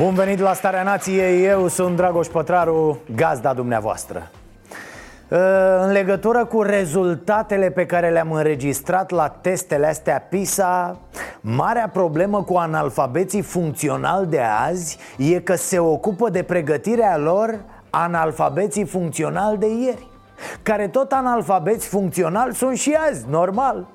Bun venit la Starea Nației, eu sunt Dragoș Pătraru, gazda dumneavoastră. Ă, În legătură cu rezultatele pe care le-am înregistrat la testele astea PISA Marea problemă cu analfabeții funcțional de azi E că se ocupă de pregătirea lor analfabeții funcțional de ieri Care tot analfabeți funcțional sunt și azi, normal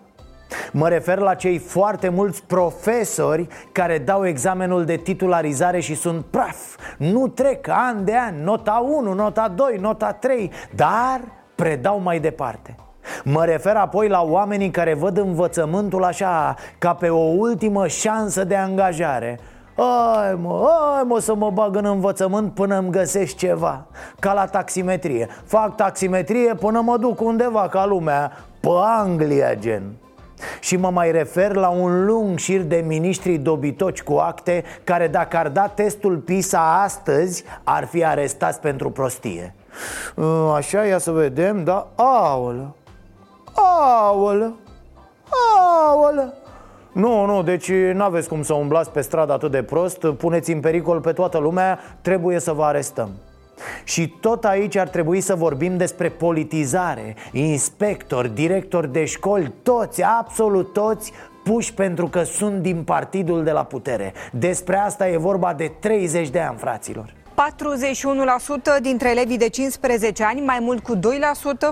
Mă refer la cei foarte mulți profesori care dau examenul de titularizare și sunt praf. Nu trec an de an, nota 1, nota 2, nota 3 Dar predau mai departe. Mă refer apoi la oamenii care văd învățământul așa ca pe o ultimă șansă de angajare. Ai mă, ai mă să mă bag în învățământ până îmi găsesc ceva. Ca la taximetrie. Fac taximetrie până mă duc undeva ca lumea. Pe Anglia gen și mă mai refer la un lung șir de miniștri dobitoci cu acte Care dacă ar da testul PISA astăzi Ar fi arestați pentru prostie. Ă, Așa, ia să vedem, da? Aolă! Aolă! Aolă! Nu, nu, deci nu aveți cum să umblați pe stradă atât de prost. Puneți în pericol pe toată lumea. Trebuie să vă arestăm și tot aici ar trebui să vorbim despre politizare Inspectori, directori de școli, toți, absolut toți puși pentru că sunt din partidul de la putere Despre asta e vorba de 30 de ani, fraților 41% dintre elevii de 15 ani, mai mult cu 2%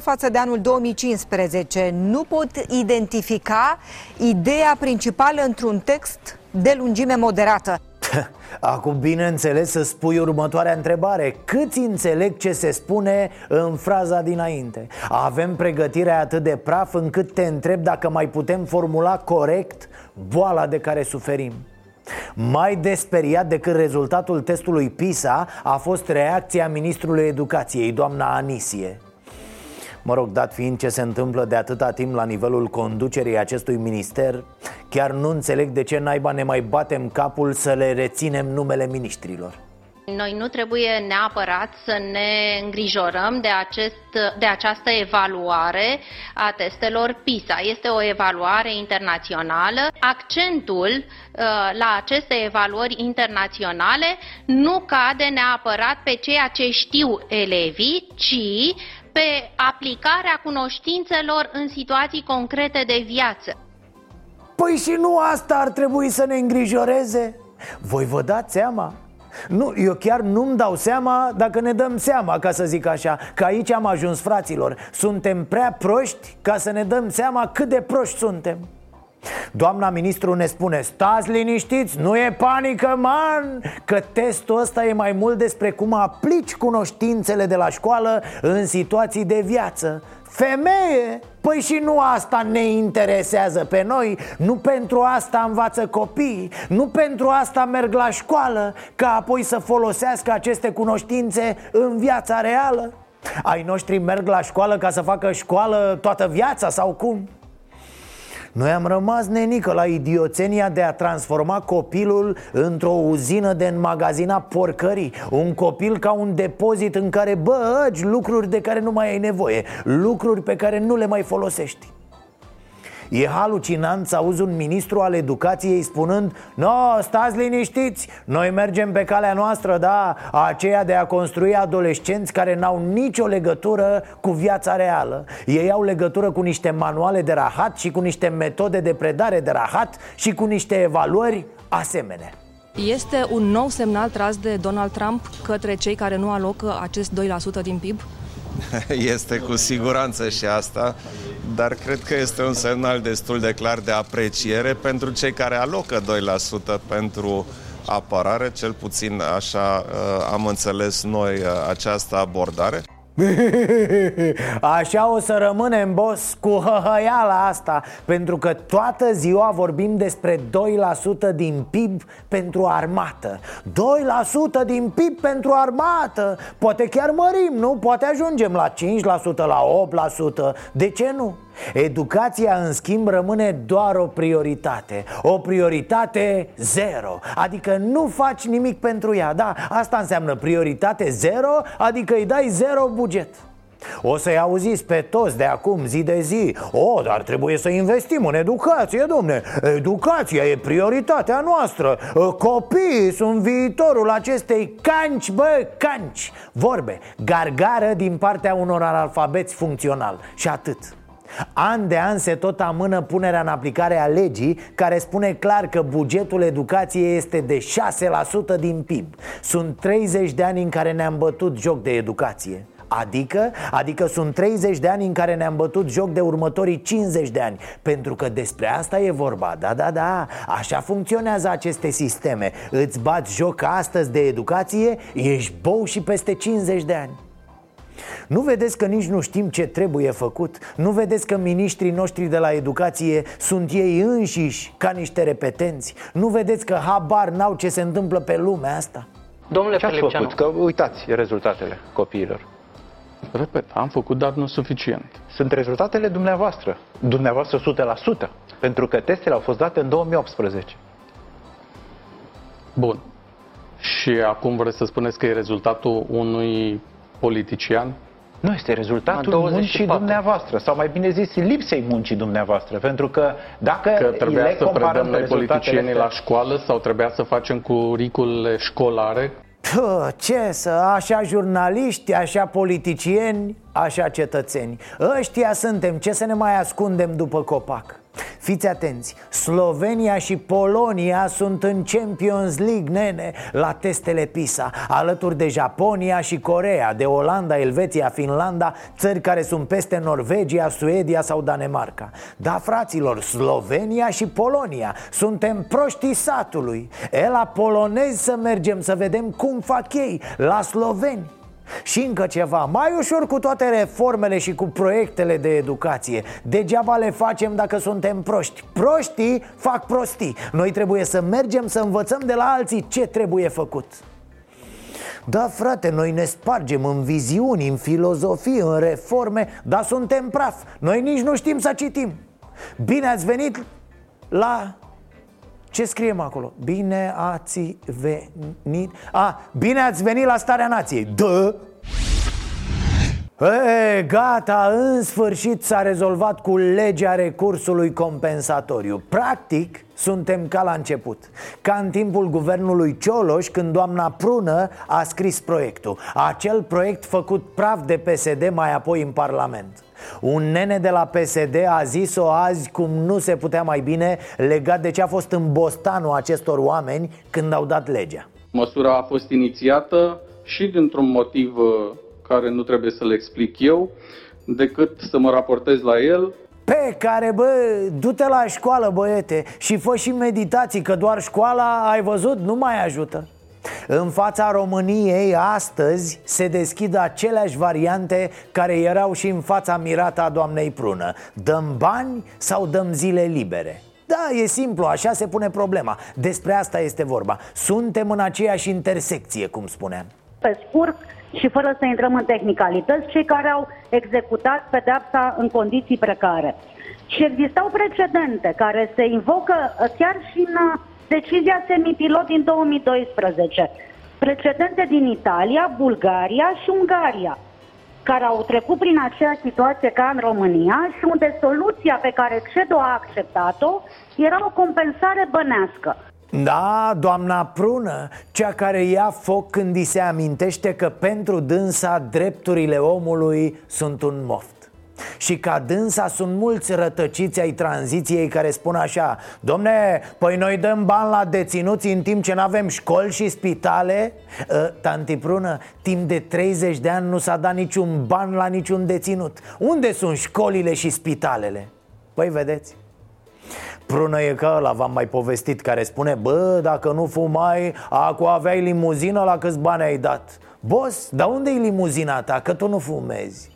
față de anul 2015. Nu pot identifica ideea principală într-un text de lungime moderată. Acum, bineînțeles, să spui următoarea întrebare. Câți înțeleg ce se spune în fraza dinainte? Avem pregătirea atât de praf încât te întreb dacă mai putem formula corect boala de care suferim. Mai desperiat decât rezultatul testului PISA a fost reacția ministrului educației, doamna Anisie Mă rog, dat fiind ce se întâmplă de atâta timp la nivelul conducerii acestui minister Chiar nu înțeleg de ce naiba ne mai batem capul să le reținem numele ministrilor noi nu trebuie neapărat să ne îngrijorăm de, acest, de această evaluare a testelor PISA. Este o evaluare internațională. Accentul uh, la aceste evaluări internaționale nu cade neapărat pe ceea ce știu elevii, ci pe aplicarea cunoștințelor în situații concrete de viață. Păi și nu asta ar trebui să ne îngrijoreze? Voi vă dați seama? Nu, eu chiar nu-mi dau seama dacă ne dăm seama, ca să zic așa Că aici am ajuns, fraților Suntem prea proști ca să ne dăm seama cât de proști suntem Doamna ministru ne spune Stați liniștiți, nu e panică, man Că testul ăsta e mai mult despre cum aplici cunoștințele de la școală În situații de viață Femeie? Păi și nu asta ne interesează pe noi Nu pentru asta învață copii Nu pentru asta merg la școală Ca apoi să folosească aceste cunoștințe în viața reală Ai noștri merg la școală ca să facă școală toată viața sau cum? Noi am rămas nenică la idioțenia de a transforma copilul într-o uzină de înmagazina porcării. Un copil ca un depozit în care băgi lucruri de care nu mai ai nevoie Lucruri pe care nu le mai folosești E halucinant să auzi un ministru al educației spunând No, stați liniștiți, noi mergem pe calea noastră, da, aceea de a construi adolescenți care n-au nicio legătură cu viața reală Ei au legătură cu niște manuale de rahat și cu niște metode de predare de rahat și cu niște evaluări asemenea este un nou semnal tras de Donald Trump către cei care nu alocă acest 2% din PIB? Este cu siguranță și asta, dar cred că este un semnal destul de clar de apreciere pentru cei care alocă 2% pentru apărare, cel puțin așa uh, am înțeles noi uh, această abordare. Așa o să rămânem, boss, cu hăhăiala asta Pentru că toată ziua vorbim despre 2% din PIB pentru armată 2% din PIB pentru armată Poate chiar mărim, nu? Poate ajungem la 5%, la 8% De ce nu? Educația, în schimb, rămâne doar o prioritate. O prioritate zero. Adică nu faci nimic pentru ea Da, asta înseamnă prioritate zero Adică îi dai zero buget. O să-i auziți pe toți de acum, zi de zi. O, dar trebuie să investim în educație, domne. Educația e prioritatea noastră. Copiii sunt viitorul acestei canci, bă, canci. Vorbe, gargară din partea unor analfabeți funcțional Și atât An de an se tot amână punerea în aplicare a legii care spune clar că bugetul educației este de 6% din PIB Sunt 30 de ani în care ne-am bătut joc de educație. Adică? Adică sunt 30 de ani în care ne-am bătut joc de următorii 50 de ani. Pentru că despre asta e vorba, da, da, da. Așa funcționează aceste sisteme. Îți bați joc astăzi de educație, ești bou și peste 50 de ani nu vedeți că nici nu știm ce trebuie făcut? Nu vedeți că miniștrii noștri de la educație sunt ei înșiși ca niște repetenți? Nu vedeți că habar n-au ce se întâmplă pe lumea asta? Domnule ce ați făcut? Că uitați rezultatele copiilor. Repet, am făcut, dar nu suficient. Sunt rezultatele dumneavoastră. Dumneavoastră 100%. Pentru că testele au fost date în 2018. Bun. Și acum vreți să spuneți că e rezultatul unui politician? Nu, este rezultatul muncii dumneavoastră, sau mai bine zis, lipsei muncii dumneavoastră, pentru că dacă că trebuia le să predăm noi politicienii la școală sau trebuia să facem curicule școlare Pă, ce să, așa jurnaliști, așa politicieni, așa cetățeni Ăștia suntem, ce să ne mai ascundem după copac? Fiți atenți, Slovenia și Polonia sunt în Champions League, nene, la testele PISA. Alături de Japonia și Corea, de Olanda, Elveția, Finlanda Țări care sunt peste Norvegia, Suedia sau Danemarca. Da, fraților, Slovenia și Polonia Suntem proștii satului. E la polonezi să mergem să vedem cum fac ei La sloveni și încă ceva, mai ușor cu toate reformele și cu proiectele de educație. Degeaba le facem dacă suntem proști. Proștii fac prostii. Noi trebuie să mergem să învățăm de la alții ce trebuie făcut. Da, frate, noi ne spargem în viziuni, în filozofii, în reforme Dar suntem praf. Noi nici nu știm să citim. Bine ați venit la ce scriem acolo? Bine ați venit. A, bine ați venit la starea nației. Dă. E, gata, în sfârșit s-a rezolvat cu legea recursului compensatoriu. Practic, suntem ca la început. Ca în timpul guvernului Cioloș când doamna Prună a scris proiectul. Acel proiect făcut praf de PSD mai apoi în Parlament un nene de la PSD a zis-o azi cum nu se putea mai bine legat de ce a fost în bostanul acestor oameni când au dat legea. Măsura a fost inițiată și dintr-un motiv uh, care nu trebuie să-l explic eu, decât să mă raportez la el. Pe care, bă, du-te la școală, băiete Și fă și meditații, că doar școala, ai văzut, nu mai ajută în fața României astăzi se deschid aceleași variante care erau și în fața mirata doamnei Prună Dăm bani sau dăm zile libere? Da, e simplu, așa se pune problema Despre asta este vorba Suntem în aceeași intersecție, cum spuneam Pe scurt, și fără să intrăm în tehnicalități, cei care au executat pedepsa în condiții precare. Și existau precedente care se invocă uh, chiar și în uh, decizia semipilot din 2012. Precedente din Italia, Bulgaria și Ungaria, care au trecut prin aceeași situație ca în România și unde soluția pe care CEDO a acceptat-o era o compensare bănească. Da, doamna Prună, cea care ia foc când îi se amintește că pentru dânsa drepturile omului sunt un moft și ca dânsa sunt mulți rătăciți ai tranziției care spun așa Domne, păi noi dăm bani la deținuți în timp ce nu avem școli și spitale ă, Tanti Prună, timp de 30 de ani nu s-a dat niciun ban la niciun deținut Unde sunt școlile și spitalele? Păi vedeți Prună e ca ăla, v-am mai povestit, care spune Bă, dacă nu fumai, acu aveai limuzină, la câți bani ai dat? Boss, dar unde-i limuzina ta? Că tu nu fumezi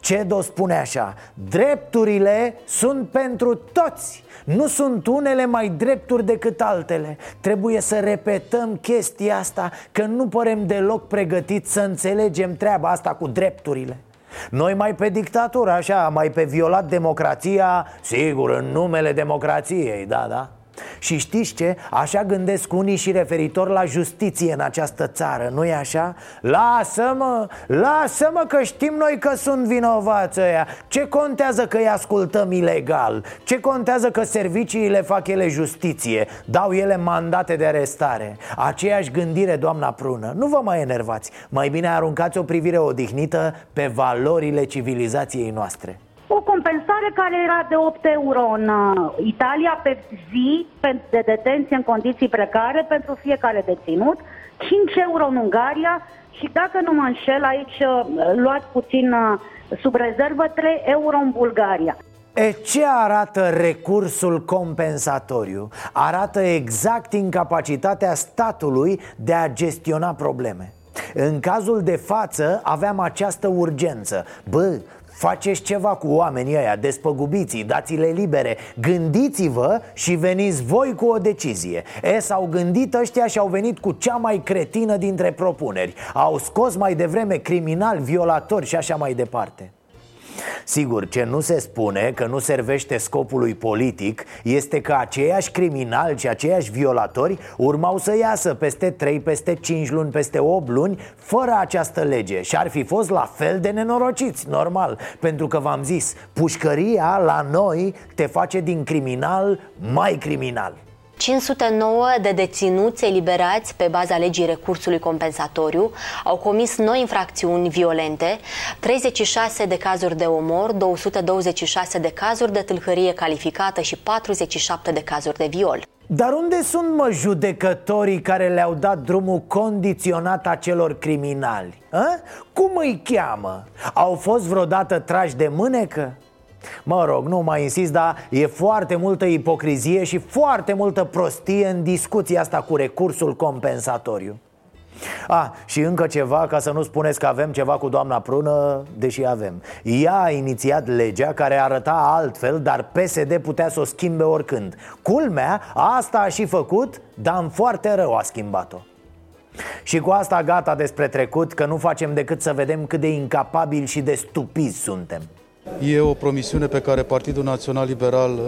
CEDO spune așa Drepturile sunt pentru toți nu sunt unele mai drepturi decât altele. Trebuie să repetăm chestia asta Că nu părem deloc pregătiți să înțelegem treaba asta cu drepturile. Noi mai pe dictatură, așa, mai pe violat democrația Sigur, în numele democrației, da, da și știți ce? Așa gândesc unii și referitor la justiție în această țară, nu-i așa? Lasă-mă, lasă-mă că știm noi că sunt vinovați ăia Ce contează că îi ascultăm ilegal? Ce contează că serviciile fac ele justiție? Dau ele mandate de arestare? Aceeași gândire, doamna Prună Nu vă mai enervați Mai bine aruncați o privire odihnită pe valorile civilizației noastre o compensare care era de 8 euro în uh, Italia pe zi de detenție în condiții precare pentru fiecare deținut, 5 euro în Ungaria și dacă nu mă înșel aici uh, luați puțin uh, sub rezervă 3 euro în Bulgaria. E, ce arată recursul compensatoriu? Arată exact incapacitatea statului de a gestiona probleme în cazul de față aveam această urgență Bă, Faceți ceva cu oamenii ăia, despăgubiți dați-le libere. Gândiți-vă și veniți voi cu o decizie. E, s-au gândit ăștia și au venit cu cea mai cretină dintre propuneri. Au scos mai devreme criminali, violatori și așa mai departe Sigur, ce nu se spune, că nu servește scopului politic Este că aceiași criminali și aceiași violatori Urmau să iasă peste 3, peste 5 luni, peste 8 luni Fără această lege. Și ar fi fost la fel de nenorociți, normal. Pentru că v-am zis, pușcăria la noi te face din criminal mai criminal 509 de deținuți eliberați pe baza legii recursului compensatoriu au comis noi infracțiuni violente, 36 de cazuri de omor, 226 de cazuri de tâlhărie calificată și 47 de cazuri de viol. Dar unde sunt, mă, judecătorii care le-au dat drumul condiționat acelor criminali? A? Cum îi cheamă? Au fost vreodată trași de mânecă? Mă rog, nu mai insist, dar e foarte multă ipocrizie și foarte multă prostie în discuția asta cu recursul compensatoriu. A, și încă ceva, ca să nu spuneți că avem ceva cu doamna Prună, deși avem. Ea a inițiat legea care arăta altfel, dar PSD putea să o schimbe oricând. Culmea, asta a și făcut, dar în foarte rău a schimbat-o. Și cu asta gata despre trecut, că nu facem decât să vedem cât de incapabili și de stupizi suntem E o promisiune pe care Partidul Național Liberal uh,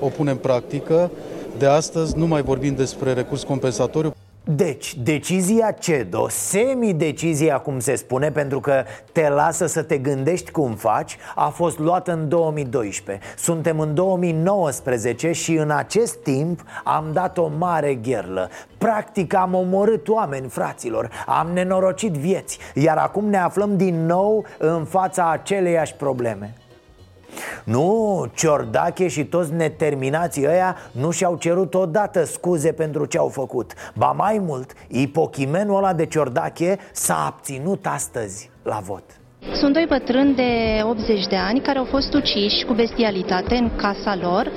o pune în practică. De astăzi nu mai vorbim despre recurs compensatoriu. Deci, decizia CEDO, semi-decizia cum se spune Pentru că te lasă să te gândești cum faci A fost luată în 2012 Suntem în 2019 și în acest timp am dat o mare gherlă. Practic am omorât oameni, fraților. Am nenorocit vieți. Iar acum ne aflăm din nou în fața aceleiași probleme nu, Ciordache și toți neterminații ăia nu și-au cerut odată scuze pentru ce au făcut Ba mai mult, ipochimenul ăla de Ciordache s-a abținut astăzi la vot sunt doi bătrâni de 80 de ani care au fost uciși cu bestialitate în casa lor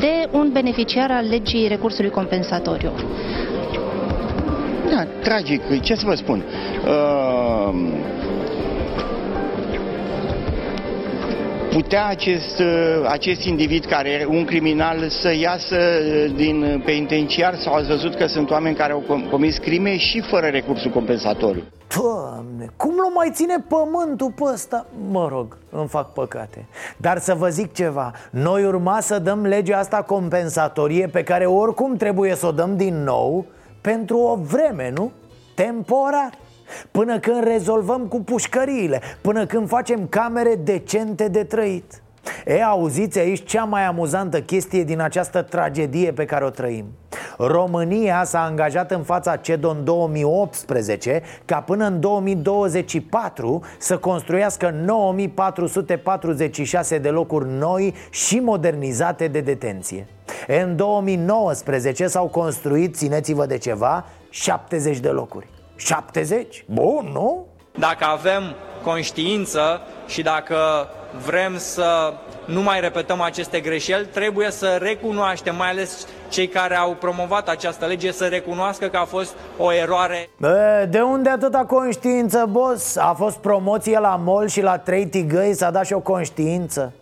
de un beneficiar al legii recursului compensatoriu. Da, tragic, ce să vă spun. Uh putea acest, uh, acest individ care e un criminal să iasă uh, din penitenciar sau ați văzut că sunt oameni care au comis crime și fără recursul compensatoriu? Doamne, cum nu mai ține pământul pe ăsta? Mă rog, îmi fac păcate Dar să vă zic ceva Noi urma să dăm legea asta compensatorie Pe care oricum trebuie să o dăm din nou Pentru o vreme, nu? Temporar Până când rezolvăm cu pușcăriile Până când facem camere decente de trăit. E, auziți aici cea mai amuzantă chestie din această tragedie pe care o trăim. România s-a angajat în fața CEDO în 2018 ca până în 2024 să construiască 9446 de locuri noi și modernizate de detenție. În 2019 s-au construit, țineți-vă de ceva, 70 de locuri 70? Bun, nu? Dacă avem conștiință și dacă vrem să nu mai repetăm aceste greșeli, trebuie să recunoaștem, mai ales cei care au promovat această lege, să recunoască că a fost o eroare. De unde atâta conștiință, boss? A fost promoție la mall și la trei tigăi s-a dat și o conștiință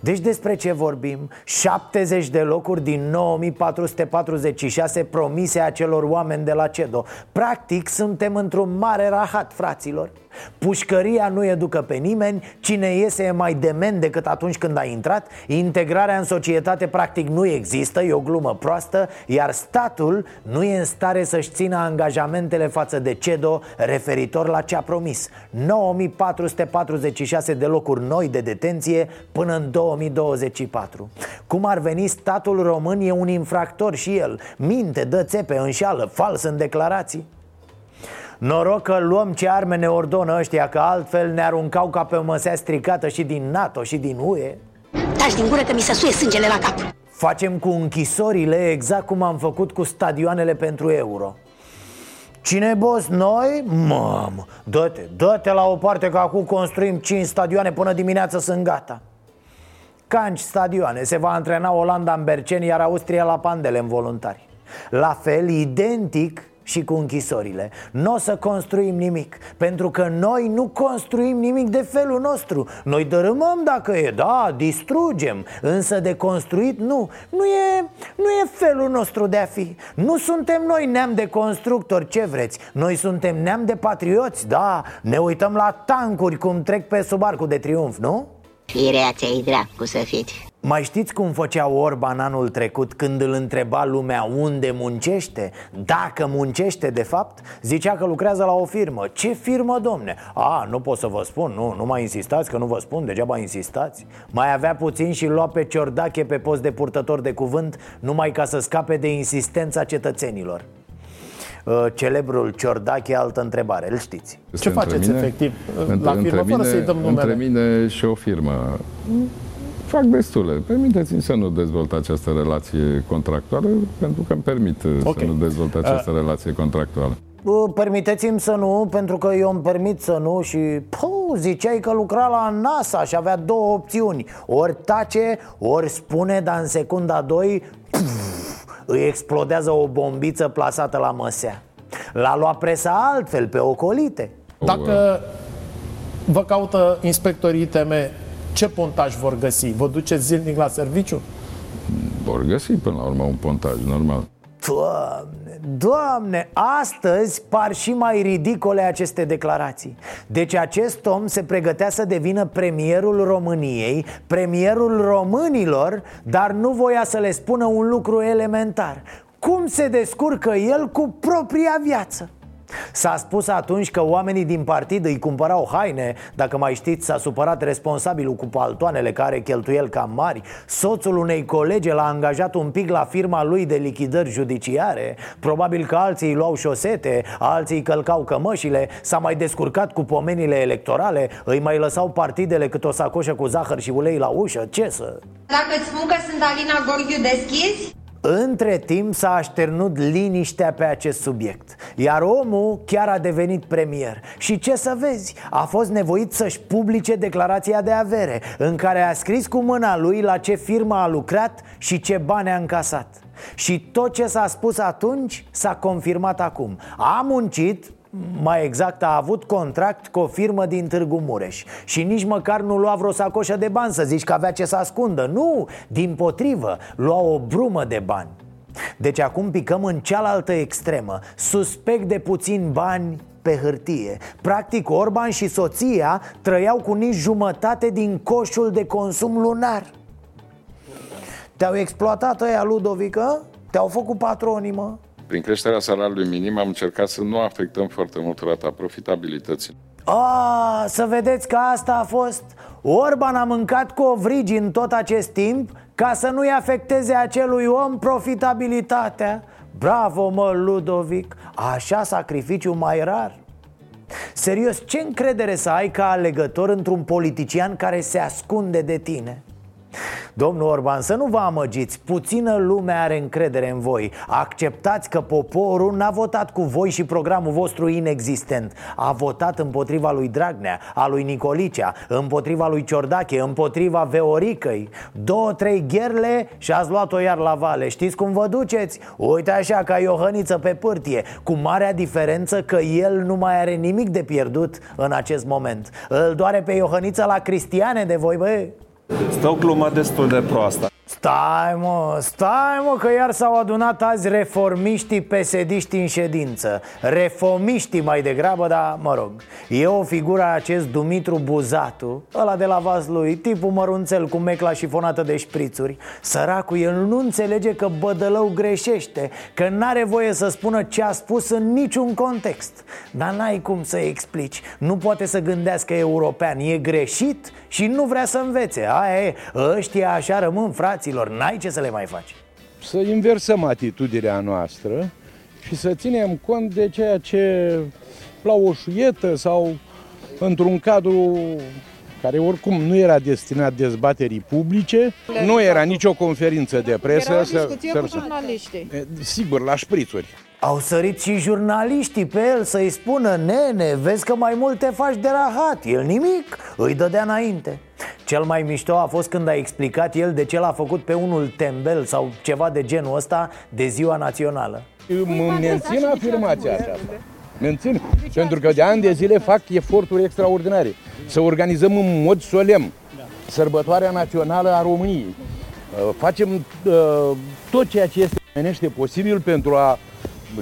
deci despre ce vorbim? 70 de locuri din 9446 promise acelor oameni de la CEDO Practic suntem într-un mare rahat, fraților Pușcăria nu educă pe nimeni Cine iese e mai dement decât atunci când a intrat. Integrarea în societate practic nu există E o glumă proastă Iar statul nu e în stare să-și țină angajamentele față de CEDO Referitor la ce a promis. 9446 de locuri noi de detenție până în 2024 Cum ar veni statul român e un infractor și el. Minte, dă țepe, înșală, fals în declarații Noroc că luăm ce arme ne ordonă ăștia Că altfel ne aruncau ca pe o măsea stricată și din NATO și din UE Taci din gură că mi se suie sângele la cap. Facem cu închisorile exact cum am făcut cu stadioanele pentru euro. Cine boss? Noi? Mamă, dă-te, dă-te la o parte că acum construim 5 stadioane până dimineață sunt gata. Canci stadioane, se va antrena Olanda în Berceni, iar Austria la Pandele în voluntari. La fel, identic, și cu închisorile. Nu o să construim nimic Pentru că noi nu construim nimic de felul nostru. Noi dărâmăm dacă e, da, distrugem Însă de construit nu. Nu e, nu e felul nostru de a fi. Nu suntem noi neam de constructori, ce vreți? Noi suntem neam de patrioți, da? Ne uităm la tancuri cum trec pe sub arcul de triumf, nu? Firea ți-ai dracu să fiți mai știți cum făcea Orban anul trecut când îl întreba lumea unde muncește? Dacă muncește de fapt, zicea că lucrează la o firmă Ce firmă, domne? A, nu pot să vă spun, nu, nu mai insistați că nu vă spun, degeaba insistați Mai avea puțin și lua pe Ciordache pe post de purtător de cuvânt Numai ca să scape de insistența cetățenilor uh, celebrul Ciordache, altă întrebare, îl știți Ce faceți mine, efectiv la firmă, mine, fără să-i dăm numele? Între mine și o firmă fac destule. Permiteți-mi să nu dezvolt această relație contractuală, pentru că îmi permit okay. să nu dezvolt această uh. relație contractuală. Permiteți-mi să nu, pentru că eu îmi permit să nu și pău, ziceai că lucra la NASA și avea două opțiuni Ori tace, ori spune, dar în secunda 2 îi explodează o bombiță plasată la măsea L-a luat presa altfel, pe ocolite Dacă vă caută inspectorii ITM ce pontaj vor găsi? Vă duceți zilnic la serviciu? Vor găsi până la urmă un pontaj normal. Doamne, doamne, astăzi par și mai ridicole aceste declarații Deci acest om se pregătea să devină premierul României Premierul românilor, dar nu voia să le spună un lucru elementar Cum se descurcă el cu propria viață? S-a spus atunci că oamenii din partid îi cumpărau haine. Dacă mai știți, s-a supărat responsabilul cu paltoanele care cheltuiel cam mari. Soțul unei colege l-a angajat un pic la firma lui de lichidări judiciare. Probabil că alții îi luau șosete, alții îi călcau cămășile. S-a mai descurcat cu pomenile electorale. Îi mai lăsau partidele cât o sacoșă cu zahăr și ulei la ușă. Ce să... Dacă îți spun că sunt Alina Gorghiu, deschizi? Între timp s-a așternut liniștea pe acest subiect. Iar omul chiar a devenit premier. Și ce să vezi, a fost nevoit să-și publice declarația de avere În care a scris cu mâna lui la ce firmă a lucrat și ce bani a încasat. Și tot ce s-a spus atunci s-a confirmat acum. A muncit, mai exact a avut contract cu o firmă din Târgu Mureș Și nici măcar nu lua vreo sacoșă de bani să zici că avea ce să ascundă. Nu, din potrivă, lua o brumă de bani. Deci acum picăm în cealaltă extremă. Suspect de puțin bani pe hârtie. Practic Orban și soția trăiau cu nici jumătate din coșul de consum lunar. Te-au exploatat ăia, Ludovică? Te-au făcut patronii, mă? Prin creșterea salariului minim am încercat să nu afectăm foarte mult rata profitabilității. A, să vedeți că asta a fost Orban a mâncat cu ovrigi în tot acest timp Ca să nu-i afecteze acelui om profitabilitatea Bravo, mă, Ludovic Așa sacrificiu mai rar Serios, ce încredere să ai ca alegător într-un politician care se ascunde de tine? Domnul Orban, să nu vă amăgiți. Puțină lume are încredere în voi. Acceptați că poporul n-a votat cu voi și programul vostru inexistent. A votat împotriva lui Dragnea, a lui Nicolicea Împotriva lui Ciordache, împotriva Veoricăi. Două, trei gherle și ați luat-o iar la vale. Știți cum vă duceți? Uite așa ca Iohăniță pe pârtie. Cu marea diferență că el nu mai are nimic de pierdut în acest moment. Îl doare pe Iohăniță la Cristiane de voi, băi Stă o glumă destul de proastă Stai mă, stai mă că iar s-au adunat azi reformiștii pesediști în ședință. Reformiștii mai degrabă, dar mă rog E o figură acest Dumitru Buzatu Ăla de la vas lui, tipul mărunțel cu mecla șifonată de șprițuri. Săracul, el nu înțelege că Bădălău greșește Că n-are voie să spună ce a spus în niciun context. Dar n-ai cum să explici. Nu poate să gândească european, e greșit și nu vrea să învețe. Aia e, ăștia așa rămân fraților, n-ai ce să le mai faci Să inversăm atitudinea noastră și să ținem cont de ceea ce la o șuietă sau într-un cadru care oricum nu era destinat dezbaterii publice, nu era nicio conferință de presă. Era o discuție să, cu jurnaliștii. Sigur, la șprițuri. Au sărit și jurnaliștii pe el să-i spună Nene, vezi că mai mult te faci de rahat El nimic, îi dădea înainte. Cel mai mișto a fost când a explicat el de ce l-a făcut pe unul tembel Sau ceva de genul ăsta de ziua națională. Mă mențin afirmația aceasta. Mențin, pentru că de ani de zile fac eforturi extraordinare. Să organizăm în mod solemn Sărbătoarea națională a României. Facem uh, tot ceea ce este posibil pentru a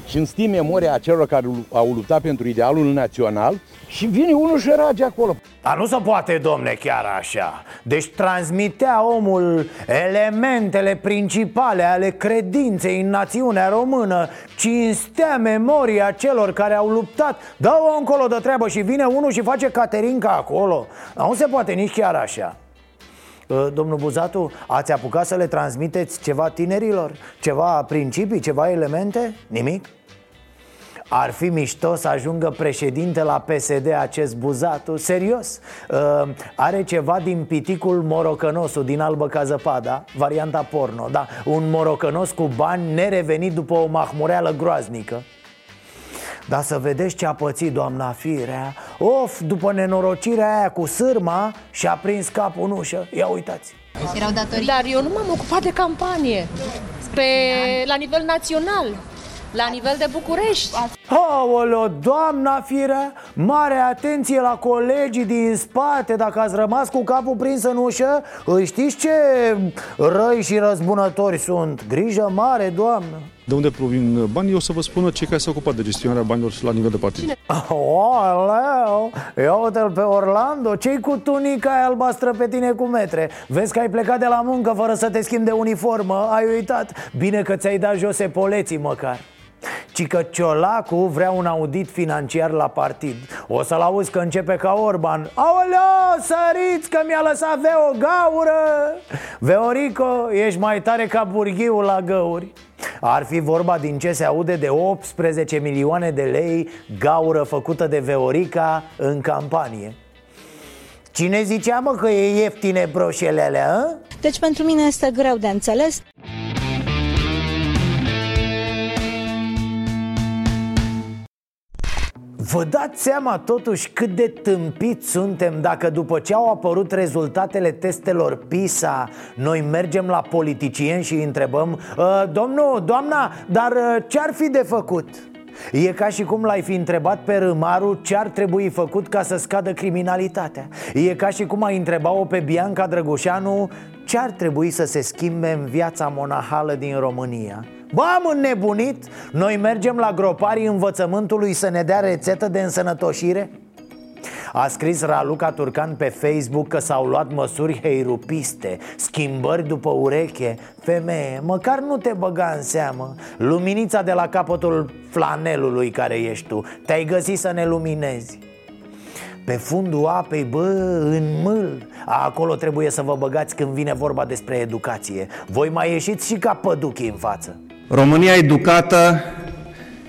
cinsti memoria celor care au luptat pentru idealul național și vine unul și rage acolo. Dar nu se poate, domne, chiar așa. Deci transmitea omul elementele principale ale credinței în națiunea română Cinstea memoria celor care au luptat. Dă-o încolo de treabă și vine unul și face Caterinca acolo. Dar nu se poate nici chiar așa Domnul Buzatu, ați apucat să le transmiteți ceva tinerilor? Ceva principii, ceva elemente? Nimic? Ar fi mișto să ajungă președinte la PSD acest Buzatu Serios uh, Are ceva din piticul morocănosul din Albă ca zăpada Varianta porno, da Un morocănos cu bani nerevenit după o mahmureală groaznică dar să vedeți ce a pățit doamna Firea. Of, după nenorocirea aia cu sârma Și-a prins capul în ușă. Ia uitați. Erau datorii. Dar eu nu m-am ocupat de campanie. Pe, la nivel național la nivel de București. Aoleo, doamna firea, mare atenție la colegii din spate Dacă ați rămas cu capul prins în ușă Îi știți ce răi și răzbunători sunt Grijă mare, doamnă de unde provin banii, o să vă spună cei care s-au ocupat de gestionarea banilor la nivel de partid. Oleu, ia uite pe Orlando, ce cu tunica aia albastră pe tine cu metre? Vezi că ai plecat de la muncă fără să te schimbi de uniformă, ai uitat? Bine că ți-ai dat jos epoleții măcar ci că Ciolacu vrea un audit financiar la partid. O să-l auzi că începe ca Orban. Aoleo, săriți că mi-a lăsat Veo gaură! Veorico, ești mai tare ca burghiul la găuri. Ar fi vorba din ce se aude de 18 milioane de lei gaură făcută de Veorica în campanie. Cine zicea mă că e ieftine broșelele, a? Deci pentru mine este greu de înțeles Vă dați seama totuși cât de tâmpiți suntem dacă după ce au apărut rezultatele testelor PISA Noi mergem la politicieni și îi întrebăm Domnul, doamna, dar ce ar fi de făcut? E ca și cum l-ai fi întrebat pe Râmaru ce ar trebui făcut ca să scadă criminalitatea E ca și cum ai întreba-o pe Bianca Drăgușanu ce ar trebui să se schimbe în viața monahală din România Bă, am înnebunit? Noi mergem la groparii învățământului să ne dea rețetă de însănătoșire? A scris Raluca Turcan pe Facebook că s-au luat măsuri heirupiste Schimbări după ureche. Femeie, măcar nu te băga în seamă. Luminița de la capătul flanelului care ești tu. Te-ai găsit să ne luminezi. Pe fundul apei, bă, în mâl. Acolo trebuie să vă băgați când vine vorba despre educație. Voi mai ieșiți și ca păduchii în față România educată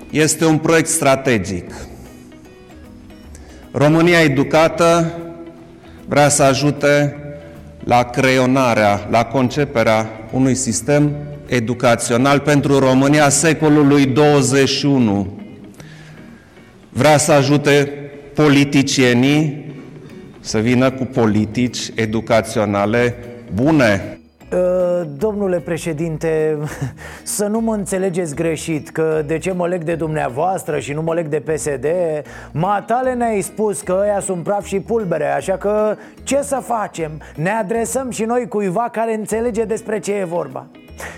este un proiect strategic. România educată vrea să ajute la creionarea, la conceperea unui sistem educațional pentru România secolului 21. Vrea să ajute politicienii să vină cu politici educaționale bune, Uh, domnule președinte, să nu mă înțelegeți greșit Că de ce mă leg de dumneavoastră și nu mă leg de PSD Matale ne-ai spus că ăia sunt praf și pulbere Așa că ce să facem? Ne adresăm și noi cuiva care înțelege despre ce e vorba.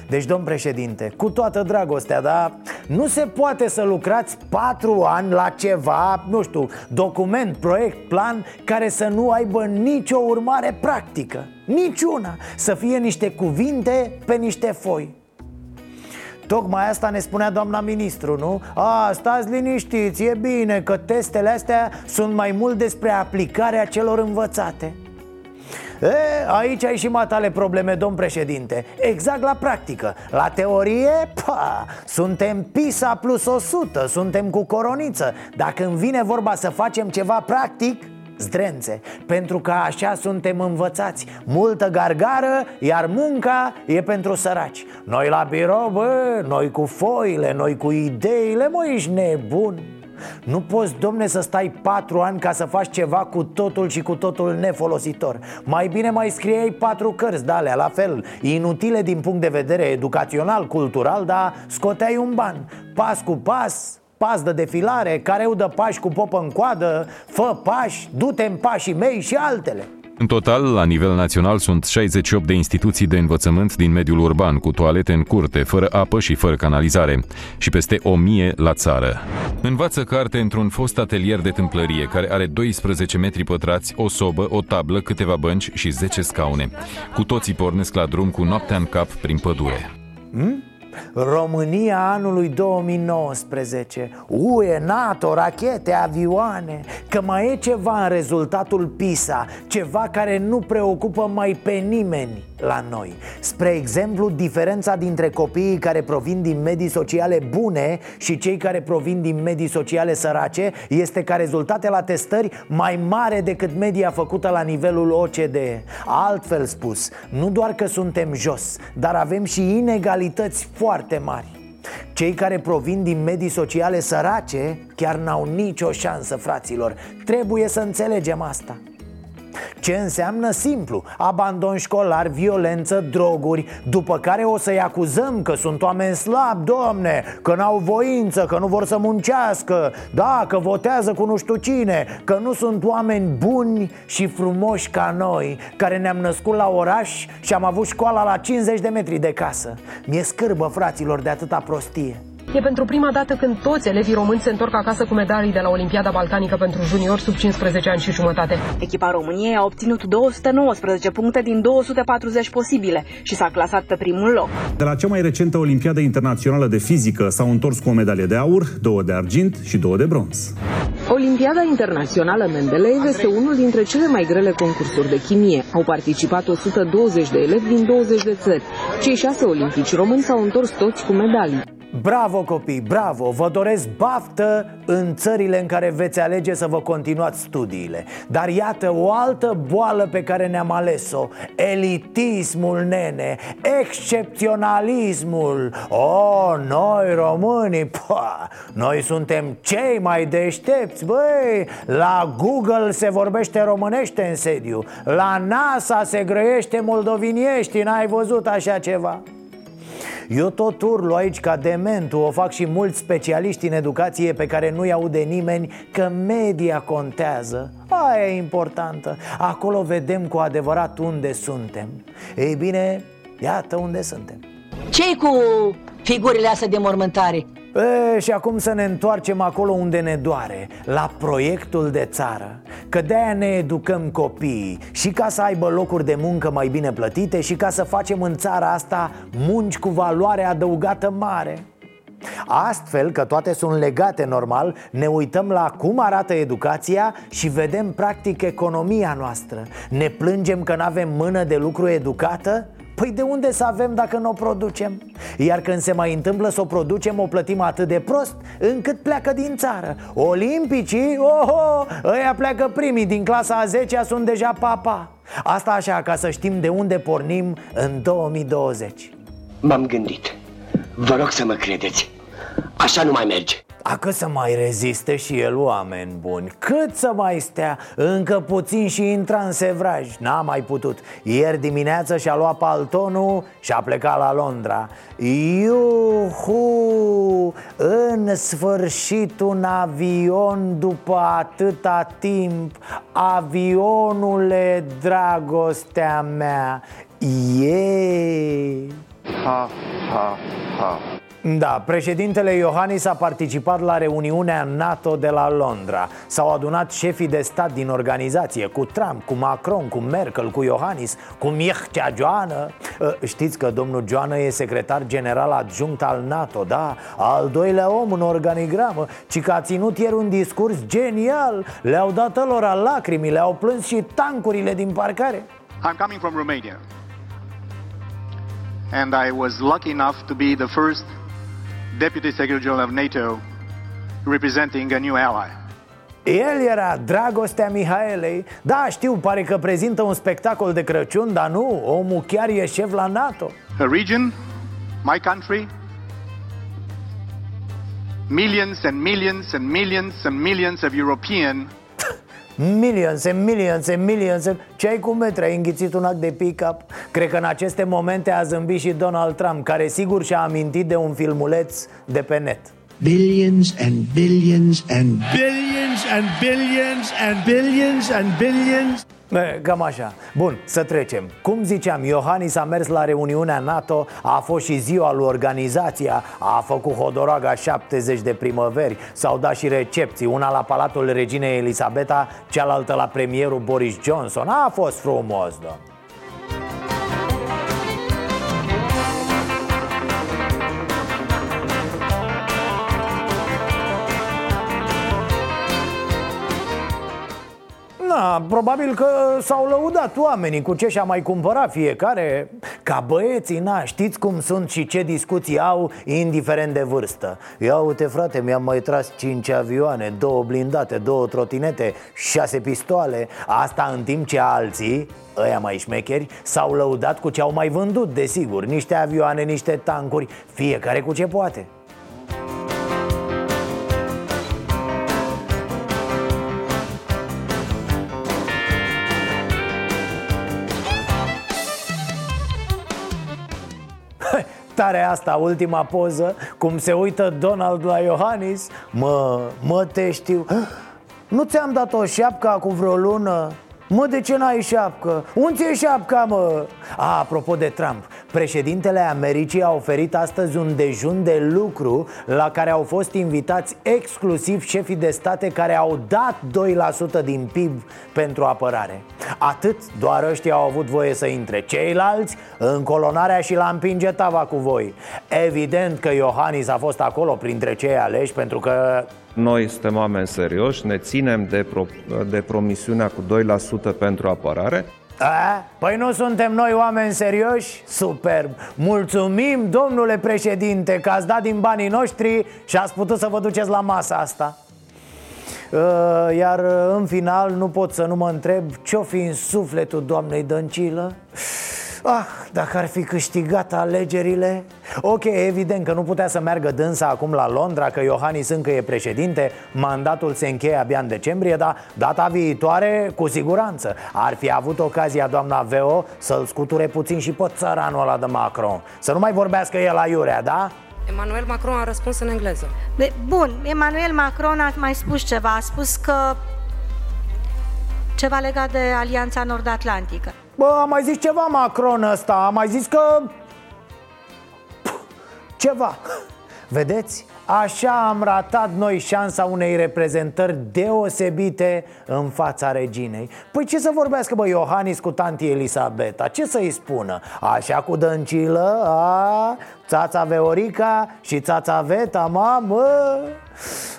Deci, domn președinte, cu toată dragostea, dar nu se poate să lucrați patru ani la ceva, nu știu, document, proiect, plan Care să nu aibă nicio urmare practică Niciuna. Să fie niște cuvinte pe niște foi. Tocmai asta ne spunea doamna ministru, nu? A, stați liniștiți, e bine că testele astea sunt mai mult despre aplicarea celor învățate. E, aici ai și matale probleme, domn președinte. Exact la practică. La teorie, pa, suntem PISA plus 100 Suntem cu coroniță. Dacă când vine vorba să facem ceva practic zdrențe. Pentru că așa suntem învățați. Multă gargară, iar munca e pentru săraci. Noi la birou, bă, noi cu foile, noi cu ideile Mă, ești nebun. Nu poți, domne, să stai patru ani ca să faci ceva cu totul și cu totul nefolositor. Mai bine mai scriei patru cărți de alea, la fel Inutile din punct de vedere educațional, cultural, dar scoteai un ban. Pas cu pas, pas de defilare, careu de pași cu popă în coadă Fă pași, du-te în pașii mei și altele în total, la nivel național, sunt 68 de instituții de învățământ din mediul urban, cu toalete în curte, fără apă și fără canalizare, și peste 1000 la țară. Învață carte într-un fost atelier de tâmplărie, care are 12 metri pătrați, o sobă, o tablă, câteva bănci și 10 scaune. Cu toții pornesc la drum cu noaptea în cap prin pădure. Hmm? România anului 2019 UE, NATO, rachete, avioane. Că mai e ceva în rezultatul PISA Ceva care nu preocupă mai pe nimeni la noi. Spre exemplu, diferența dintre copiii care provin din medii sociale bune Și cei care provin din medii sociale sărace Este ca rezultate la testări mai mare decât media făcută la nivelul OCDE Altfel spus, nu doar că suntem jos Dar avem și inegalități foarte mari. Cei care provin din medii sociale sărace chiar n-au nicio șansă, fraților. Trebuie să înțelegem asta ce înseamnă simplu? Abandon școlar, violență, droguri După care o să-i acuzăm că sunt oameni slabi, domne Că n-au voință, că nu vor să muncească Da, că votează cu nu știu cine Că nu sunt oameni buni și frumoși ca noi Care ne-am născut la oraș și am avut școala la 50 de metri de casă Mi-e scârbă, fraților, de atâta prostie E pentru prima dată când toți elevii români se întorc acasă cu medalii de la Olimpiada Balcanică pentru juniori sub 15 ani și jumătate. Echipa României a obținut 219 puncte din 240 posibile și s-a clasat pe primul loc. De la cea mai recentă Olimpiadă Internațională de Fizică s-au întors cu o medalie de aur, două de argint și două de bronz. Olimpiada Internațională Mendeleev este unul dintre cele mai grele concursuri de chimie. Au participat 120 de elevi din 20 de țări. Cei șase olimpici români s-au întors toți cu medalii. Bravo copii, bravo! Vă doresc baftă în țările în care veți alege să vă continuați studiile. Dar iată o altă boală pe care ne-am ales-o. Elitismul, nene, excepționalismul. Oh, noi românii, pa, noi suntem cei mai deștepți, băi! La Google se vorbește românește în sediu. La NASA se grăiește moldoviniești, n-ai văzut așa ceva? Eu tot urlu aici ca dementul O fac și mulți specialiști în educație pe care nu-i aude nimeni Că media contează. Aia e importantă. Acolo vedem cu adevărat unde suntem. Ei bine, iată unde suntem. Ce cu figurile astea de mormântare? E, și acum să ne întoarcem acolo unde ne doare La proiectul de țară. Că de-aia ne educăm copiii Și ca să aibă locuri de muncă mai bine plătite Și ca să facem în țara asta munci cu valoare adăugată mare. Astfel că toate sunt legate normal, ne uităm la cum arată educația și vedem practic economia noastră. Ne plângem că nu avem mână de lucru educată? Păi de unde să avem dacă nu o producem? Iar când se mai întâmplă să o producem, o plătim atât de prost încât pleacă din țară. Olimpicii, oho, ăia pleacă primii din clasa a 10 sunt deja papa. Asta așa, ca să știm de unde pornim în 2020 M-am gândit. Vă rog să mă credeți Așa nu mai merge a, cât să mai reziste și el, oameni buni Cât să mai stea? Încă puțin și intra în sevraj N-a mai putut Ieri dimineață și-a luat paltonul și a plecat la Londra Iuhu! În sfârșit un avion după atâta timp Avionule, dragostea mea Yeah! Ha, ha, ha da, președintele Iohannis a participat la reuniunea NATO de la Londra. S-au adunat șefii de stat din organizație Cu Trump, cu Macron, cu Merkel, cu Iohannis Cu Mircea Joană. Ă, Știți că domnul Joană e secretar general adjunct al NATO, da? Al doilea om în organigramă. Ci că a ținut ieri un discurs genial. Le-au dat lor lacrimii, le-au plâns și tancurile din parcare. I'm coming from Romania. And I was lucky enough to be the first Deputy Secretary General of NATO, representing a new ally. El era dragostea Mihaelei Da, știu, pare că prezintă un spectacol de Crăciun Dar nu, omul chiar e șef la NATO A region, my country Millions and millions and millions and millions of European Millions and millions and millions and... Ce ai cu metre? Ai înghițit un act de pick-up? Cred că în aceste momente a zâmbit și Donald Trump Care sigur și-a amintit de un filmuleț de pe net Billions and billions and billions and billions and billions and billions E, cam așa. Bun, să trecem. Cum ziceam, Iohannis a mers la reuniunea NATO, a fost și ziua lui organizația, a făcut Hodoraga 70 de primăveri, s-au dat și recepții, una la Palatul Reginei Elisabeta, cealaltă la premierul Boris Johnson. A fost frumos, domn. Na, probabil că s-au lăudat oamenii cu ce și-a mai cumpărat fiecare Ca băieții, na, știți cum sunt și ce discuții au, indiferent de vârstă. Ia uite frate, mi-am mai tras 5 avioane, două blindate, două trotinete, șase pistoale Asta în timp ce alții, ăia mai șmecheri, s-au lăudat cu ce au mai vândut, desigur Niște avioane, niște tancuri, fiecare cu ce poate tare asta, ultima poză Cum se uită Donald la Iohannis Mă, mă te știu Nu ți-am dat o șapcă cu vreo lună? Mă, de ce n-ai șapcă? Unde e șapca, mă? A, apropo de Trump Președintele Americii a oferit astăzi un dejun de lucru La care au fost invitați exclusiv șefii de state care au dat 2% din PIB pentru apărare. Atât, doar ăștia au avut voie să intre. Ceilalți, în colonarea și la împinge tava cu voi. Evident că Iohannis a fost acolo printre cei aleși Pentru că noi suntem oameni serioși, ne ținem de, pro, de promisiunea cu 2% pentru apărare. A? Păi nu suntem noi oameni serioși? Superb! Mulțumim, domnule președinte, că ați dat din banii noștri și ați putut să vă duceți la masa asta Iar în final nu pot să nu mă întreb ce-o fi în sufletul doamnei Dăncilă Ah, dacă ar fi câștigat alegerile? Ok, evident că nu putea să meargă dânsa acum la Londra Că Iohannis încă e președinte Mandatul se încheie abia în decembrie Dar data viitoare, cu siguranță Ar fi avut ocazia doamna Veo Să-l scuture puțin și pe țăranul ăla de Macron. Să nu mai vorbească el la iurea, da? Emmanuel Macron a răspuns în engleză. De, Bun, Emmanuel Macron a mai spus ceva A spus că ceva legat de Alianța Nord-Atlantică Bă, a mai zis ceva Macron ăsta A mai zis că... Ceva Vedeți? Așa am ratat noi șansa unei reprezentări deosebite în fața reginei Păi ce să vorbească, bă, Iohannis cu tanti Elisabeta? Ce să-i spună? Așa cu dăncilă? A? Țața Veorica și țața Veta, mamă?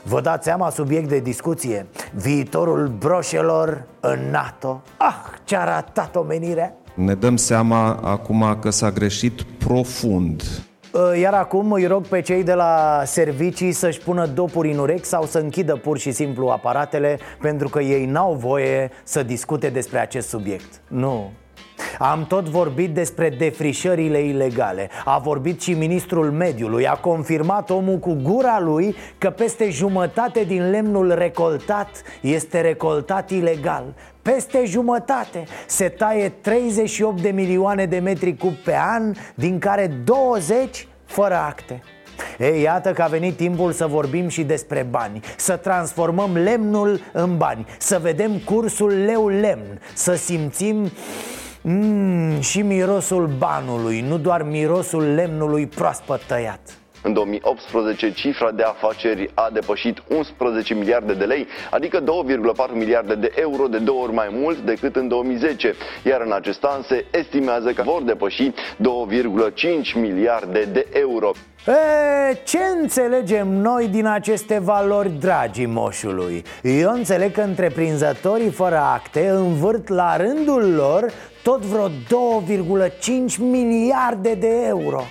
Vă dați seama, subiect de discuție Viitorul broșelor în NATO Ah, ce-a ratat omenirea Ne dăm seama acum că s-a greșit profund. Iar acum îi rog pe cei de la servicii să-și pună dopuri în urechi sau să închidă pur și simplu aparatele Pentru că ei n-au voie să discute despre acest subiect. Nu, am tot vorbit despre defrișările ilegale. A vorbit și ministrul mediului. A confirmat omul cu gura lui Că peste jumătate din lemnul recoltat Este recoltat ilegal peste jumătate. Se taie 38 de milioane de metri cub pe an Din care 20 fără acte. Ei, iată că a venit timpul să vorbim și despre bani Să transformăm lemnul în bani Să vedem cursul leu-lemn Să simțim mm, și mirosul banului Nu doar mirosul lemnului proaspăt tăiat în 2018, cifra de afaceri a depășit 11 miliarde de lei, adică 2,4 miliarde de euro, de două ori mai mult decât în 2010. Iar în acest an se estimează că vor depăși 2,5 miliarde de euro. E, ce înțelegem noi din aceste valori, dragi moșului? Eu înțeleg că întreprinzătorii fără acte învârt la rândul lor tot vreo 2,5 miliarde de euro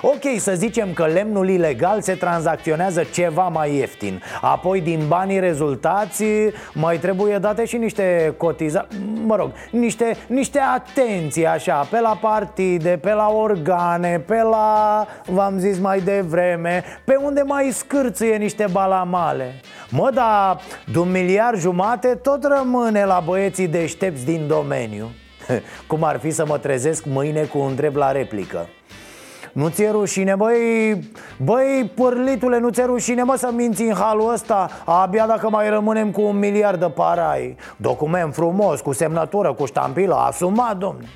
Ok, să zicem că lemnul ilegal se tranzacționează ceva mai ieftin. Apoi din banii rezultați mai trebuie date și niște cotiza... Mă rog, niște, niște atenții așa Pe la partide, pe la organe, pe la... V-am zis mai devreme Pe unde mai scârțâie niște balamale. Mă, dar de un miliard jumate tot rămâne la băieții deștepți din domeniu. Cum ar fi să mă trezesc mâine cu un drept la replică nu ți-e rușine, băi, băi, pârlitule, nu ți-e rușine, mă, să minți în halul ăsta? Abia dacă mai rămânem cu un miliard de parai. Document frumos, cu semnătură, cu ștampilă, asumat, domne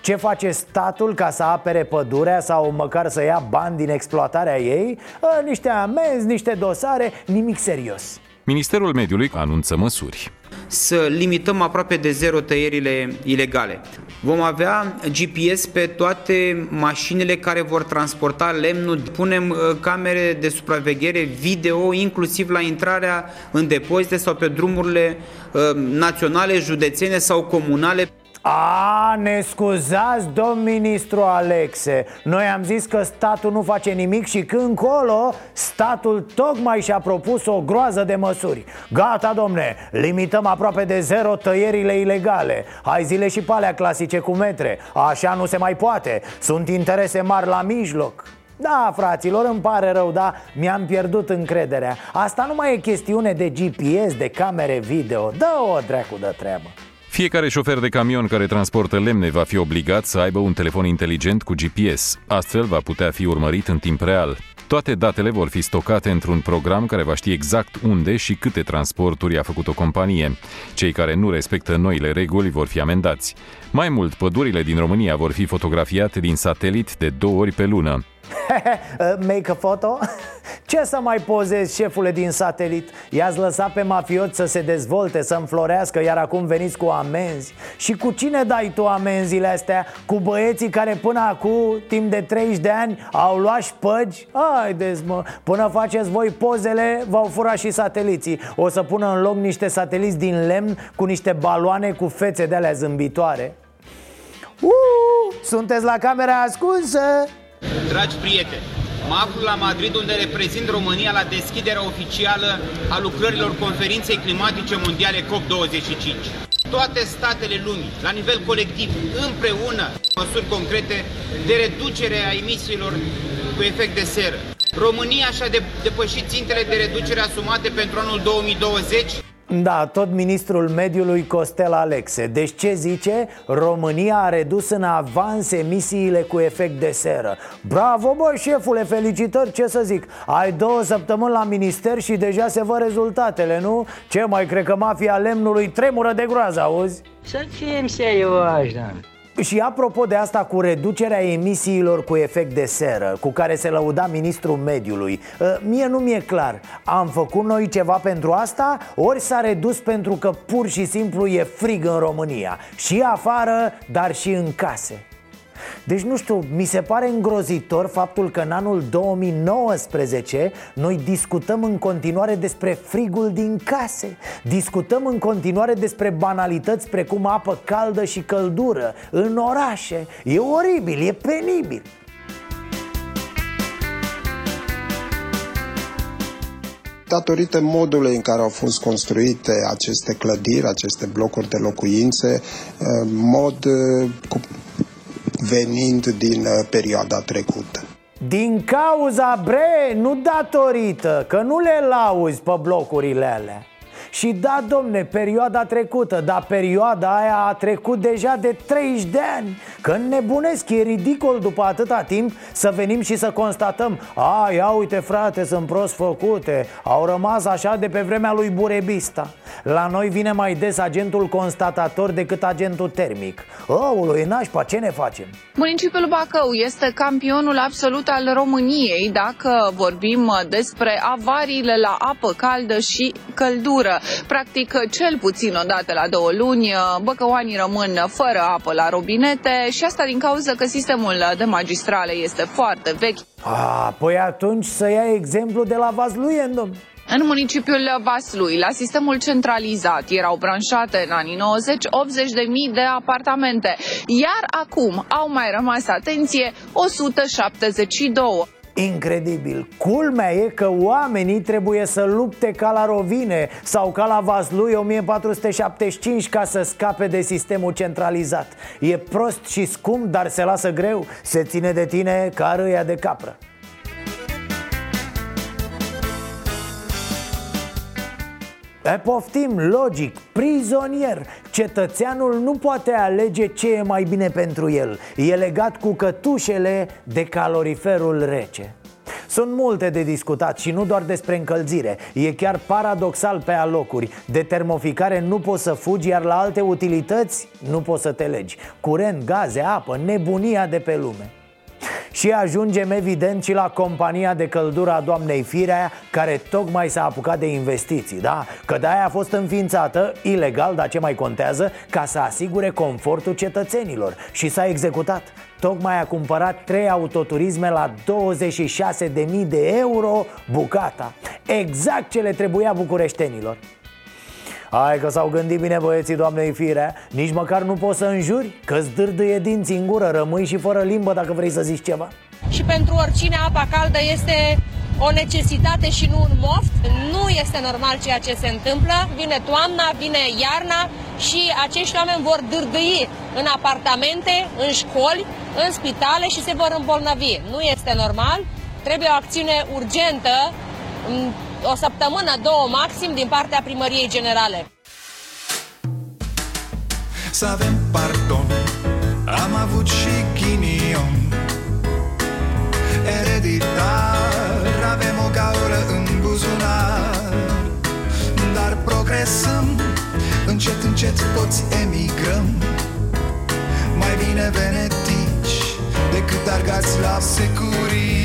ce face statul ca să apere pădurea sau măcar să ia bani din exploatarea ei? Niște amenzi, niște dosare, nimic serios. Ministerul Mediului anunță măsuri să limităm aproape de zero tăierile ilegale. Vom avea GPS pe toate mașinile care vor transporta lemnul. Punem uh, camere de supraveghere video, inclusiv la intrarea în depozite sau pe drumurile uh, naționale, județene sau comunale. A, ne scuzați, domn ministru Alexe. Noi am zis că statul nu face nimic și când colo Statul tocmai și-a propus o groază de măsuri. Gata, domne, limităm aproape de zero tăierile ilegale. Hai zile și palea clasice cu metre. Așa nu se mai poate. Sunt interese mari la mijloc. Da, fraților, îmi pare rău, dar mi-am pierdut încrederea. Asta nu mai e chestiune de GPS, de camere video. Dă-o dracu de treabă fiecare șofer de camion care transportă lemne va fi obligat să aibă un telefon inteligent cu GPS. Astfel va putea fi urmărit în timp real. Toate datele vor fi stocate într-un program care va ști exact unde și câte transporturi a făcut o companie. Cei care nu respectă noile reguli vor fi amendați. Mai mult, pădurile din România vor fi fotografiate din satelit de două ori pe lună. Make a photo? Ce să mai pozezi, șefule din satelit? I-ați lăsat pe mafiot să se dezvolte, să înflorească, iar acum veniți cu amenzi Și cu cine dai tu amenziile astea? Cu băieții care până acum, timp de 30 de ani, au luat șpăgi? Haideți mă, până faceți voi pozele, v-au furat și sateliții O să pună în loc niște sateliți din lemn cu niște baloane cu fețe de alea zâmbitoare Uh, sunteți la camera ascunsă? Dragi prieteni, mă aflu la Madrid unde reprezint România la deschiderea oficială a lucrărilor conferinței climatice mondiale COP25. Toate statele lumii, la nivel colectiv, împreună, măsuri concrete de reducere a emisiilor cu efect de seră. România și-a depășit țintele de reducere asumate pentru anul 2020 da, tot ministrul mediului Costel Alexe Deci ce zice? România a redus în avans emisiile cu efect de seră Bravo, bă, șefule, felicitări, ce să zic Ai două săptămâni la minister și deja se văd rezultatele, nu? Ce mai cred că mafia lemnului tremură de groază, auzi? Să fim serioși, da și apropo de asta cu reducerea emisiilor cu efect de seră Cu care se lăuda ministrul mediului ă, Mie nu mi-e clar. Am făcut noi ceva pentru asta? Ori s-a redus pentru că pur și simplu e frig în România. Și afară, dar și în case Deci nu știu, mi se pare îngrozitor faptul că în anul 2019 Noi discutăm în continuare despre frigul din case. Discutăm în continuare despre banalități precum apă caldă și căldură În orașe. E oribil, e penibil. Datorită modului în care au fost construite aceste clădiri, aceste blocuri de locuințe, mod venind din uh, perioada trecută. Din cauza bre, nu datorită, că nu le lauzi pe blocurile alea și da, domne, perioada trecută Dar perioada aia a trecut deja de 30 de ani. Că nebunesc, e ridicol după atâta timp Să venim și să constatăm A, ia uite frate, sunt prost făcute. Au rămas așa de pe vremea lui Burebista. La noi vine mai des agentul constatator decât agentul termic. Ăulu, e nașpa, ce ne facem? Municipiul Bacău este campionul absolut al României Dacă vorbim despre avariile la apă caldă și căldură Practic, cel puțin o dată la două luni, băcăoanii rămân fără apă la robinete și asta din cauza că sistemul de magistrale este foarte vechi. A, păi atunci să ia exemplu de la Vazluien, domnule. În municipiul Vaslui, la sistemul centralizat, erau branșate în anii 90 80 de mii de apartamente, iar acum au mai rămas, atenție, 172. Incredibil. Culmea e că oamenii trebuie să lupte ca la Rovine Sau ca la Vaslui 1475 Ca să scape de sistemul centralizat. E prost și scump, dar se lasă greu. Se ține de tine ca râia de capră E, poftim, logic, prizonier Cetățeanul nu poate alege ce e mai bine pentru el. E legat cu cătușele de caloriferul rece. Sunt multe de discutat și nu doar despre încălzire. E chiar paradoxal pe alocuri. De termoficare nu poți să fugi, iar la alte utilități nu poți să te legi. Curent, gaze, apă, nebunia de pe lume și ajungem evident și la compania de căldură a doamnei Firea Care tocmai s-a apucat de investiții, da? Că de-aia a fost înființată, ilegal, dar ce mai contează Ca să asigure confortul cetățenilor. Și s-a executat. Tocmai a cumpărat trei autoturisme la 26.000 de euro bucata. Exact ce le trebuia bucureștenilor Hai că s-au gândit bine băieții doamnei Firea Nici măcar nu poți să înjuri Că-ți dârdâie dinții în gură Rămâi și fără limbă dacă vrei să zici ceva Și pentru oricine apa caldă este o necesitate și nu un moft. Nu este normal ceea ce se întâmplă. Vine toamna, vine iarna și acești oameni vor dârdâi în apartamente, în școli, în spitale și se vor îmbolnăvi. Nu este normal. Trebuie o acțiune urgentă o săptămână, două maxim din partea primăriei generale. Să avem pardon, am avut și ghinion. Ereditar, avem o gaură în buzunar. Dar progresăm, încet, încet toți emigrăm. Mai bine venetici decât argați la securii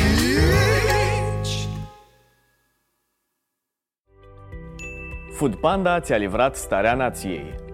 Food Panda ți-a livrat starea nației.